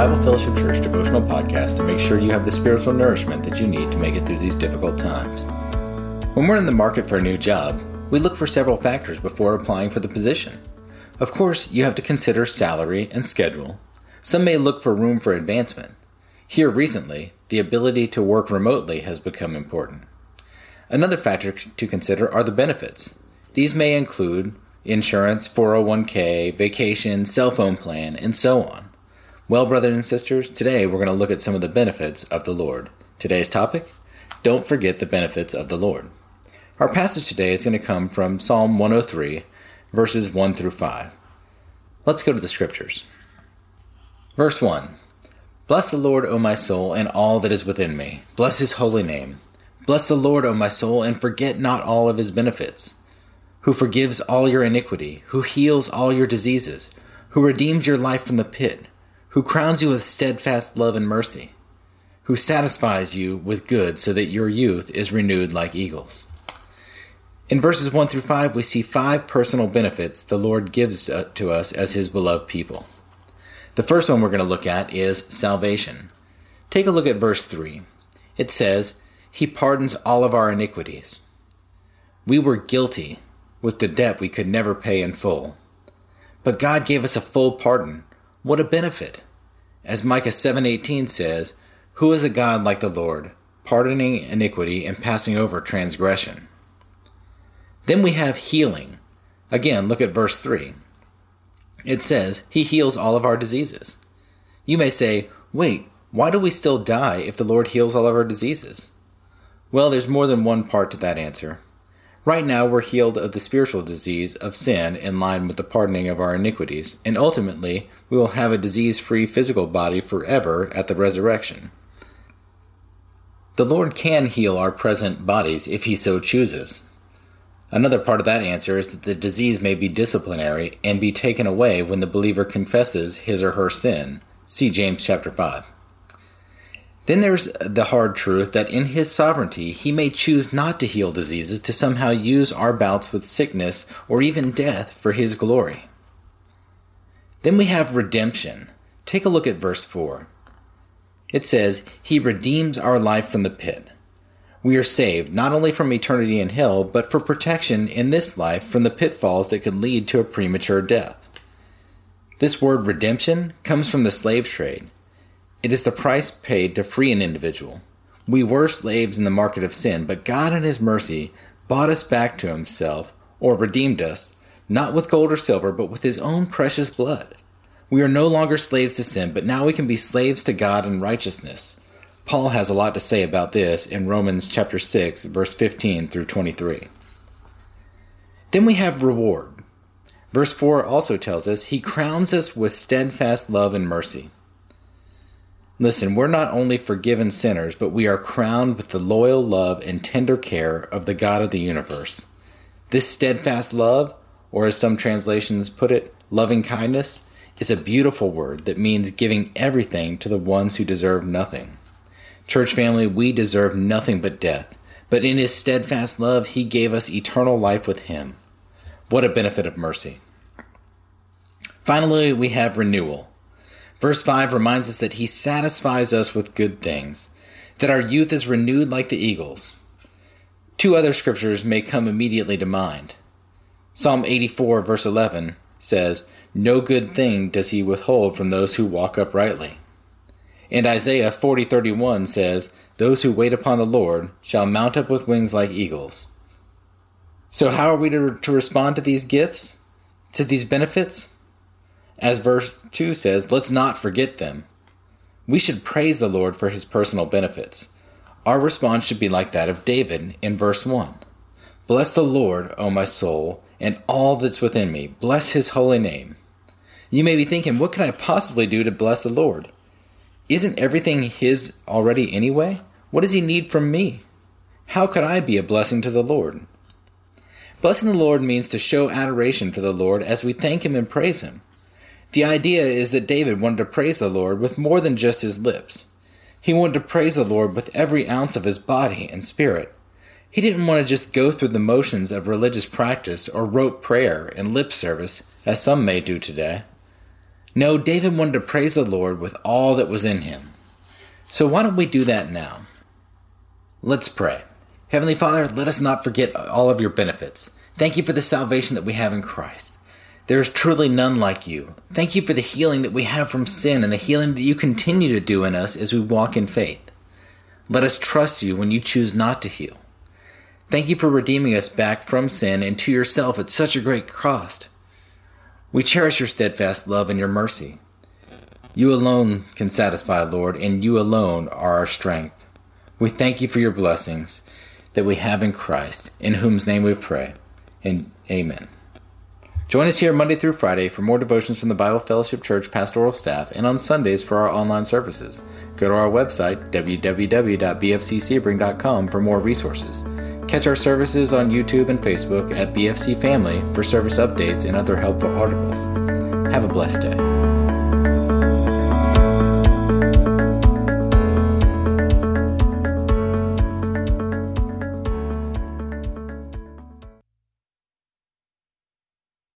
Fellowship Church devotional podcast to make sure you have the spiritual nourishment that you need to make it through these difficult times. When we're in the market for a new job, we look for several factors before applying for the position. Of course, you have to consider salary and schedule. Some may look for room for advancement. Here recently, the ability to work remotely has become important. Another factor to consider are the benefits. These may include insurance, 401k, vacation, cell phone plan, and so on. Well, brothers and sisters, today we're going to look at some of the benefits of the Lord. Today's topic Don't forget the benefits of the Lord. Our passage today is going to come from Psalm 103, verses 1 through 5. Let's go to the scriptures. Verse 1 Bless the Lord, O my soul, and all that is within me. Bless his holy name. Bless the Lord, O my soul, and forget not all of his benefits. Who forgives all your iniquity, who heals all your diseases, who redeems your life from the pit who crowns you with steadfast love and mercy, who satisfies you with good so that your youth is renewed like eagles. In verses 1 through 5, we see five personal benefits the Lord gives uh, to us as His beloved people. The first one we're going to look at is salvation. Take a look at verse 3. It says, He pardons all of our iniquities. We were guilty with the debt we could never pay in full. But God gave us a full pardon what a benefit! As Micah 7:18 says, "Who is a God like the Lord, pardoning iniquity and passing over transgression?" Then we have healing. Again, look at verse 3. It says, "He heals all of our diseases." You may say, "Wait, why do we still die if the Lord heals all of our diseases?" Well, there's more than one part to that answer. Right now, we're healed of the spiritual disease of sin in line with the pardoning of our iniquities, and ultimately, we will have a disease free physical body forever at the resurrection. The Lord can heal our present bodies if He so chooses. Another part of that answer is that the disease may be disciplinary and be taken away when the believer confesses his or her sin. See James chapter 5. Then there's the hard truth that in his sovereignty, he may choose not to heal diseases to somehow use our bouts with sickness or even death for his glory. Then we have redemption. Take a look at verse 4. It says, He redeems our life from the pit. We are saved not only from eternity in hell, but for protection in this life from the pitfalls that could lead to a premature death. This word redemption comes from the slave trade it is the price paid to free an individual. We were slaves in the market of sin, but God in His mercy bought us back to Himself, or redeemed us, not with gold or silver, but with His own precious blood. We are no longer slaves to sin, but now we can be slaves to God and righteousness. Paul has a lot to say about this in Romans chapter 6, verse 15 through 23. Then we have reward. Verse 4 also tells us, He crowns us with steadfast love and mercy. Listen, we're not only forgiven sinners, but we are crowned with the loyal love and tender care of the God of the universe. This steadfast love, or as some translations put it, loving kindness, is a beautiful word that means giving everything to the ones who deserve nothing. Church family, we deserve nothing but death, but in his steadfast love, he gave us eternal life with him. What a benefit of mercy. Finally, we have renewal. Verse 5 reminds us that He satisfies us with good things, that our youth is renewed like the eagles. Two other scriptures may come immediately to mind. Psalm 84, verse 11 says, No good thing does He withhold from those who walk uprightly. And Isaiah 40:31 says, "Those who wait upon the Lord shall mount up with wings like eagles." So how are we to, to respond to these gifts, to these benefits? As verse 2 says, let's not forget them. We should praise the Lord for his personal benefits. Our response should be like that of David in verse 1 Bless the Lord, O my soul, and all that's within me. Bless his holy name. You may be thinking, what can I possibly do to bless the Lord? Isn't everything his already anyway? What does he need from me? How could I be a blessing to the Lord? Blessing the Lord means to show adoration for the Lord as we thank him and praise him. The idea is that David wanted to praise the Lord with more than just his lips. He wanted to praise the Lord with every ounce of his body and spirit. He didn't want to just go through the motions of religious practice or rote prayer and lip service, as some may do today. No, David wanted to praise the Lord with all that was in him. So why don't we do that now? Let's pray. Heavenly Father, let us not forget all of your benefits. Thank you for the salvation that we have in Christ. There is truly none like you. Thank you for the healing that we have from sin and the healing that you continue to do in us as we walk in faith. Let us trust you when you choose not to heal. Thank you for redeeming us back from sin and to yourself at such a great cost. We cherish your steadfast love and your mercy. You alone can satisfy, Lord, and you alone are our strength. We thank you for your blessings that we have in Christ, in whose name we pray. And amen. Join us here Monday through Friday for more devotions from the Bible Fellowship Church pastoral staff and on Sundays for our online services. Go to our website, www.bfcsebring.com, for more resources. Catch our services on YouTube and Facebook at BFC Family for service updates and other helpful articles. Have a blessed day.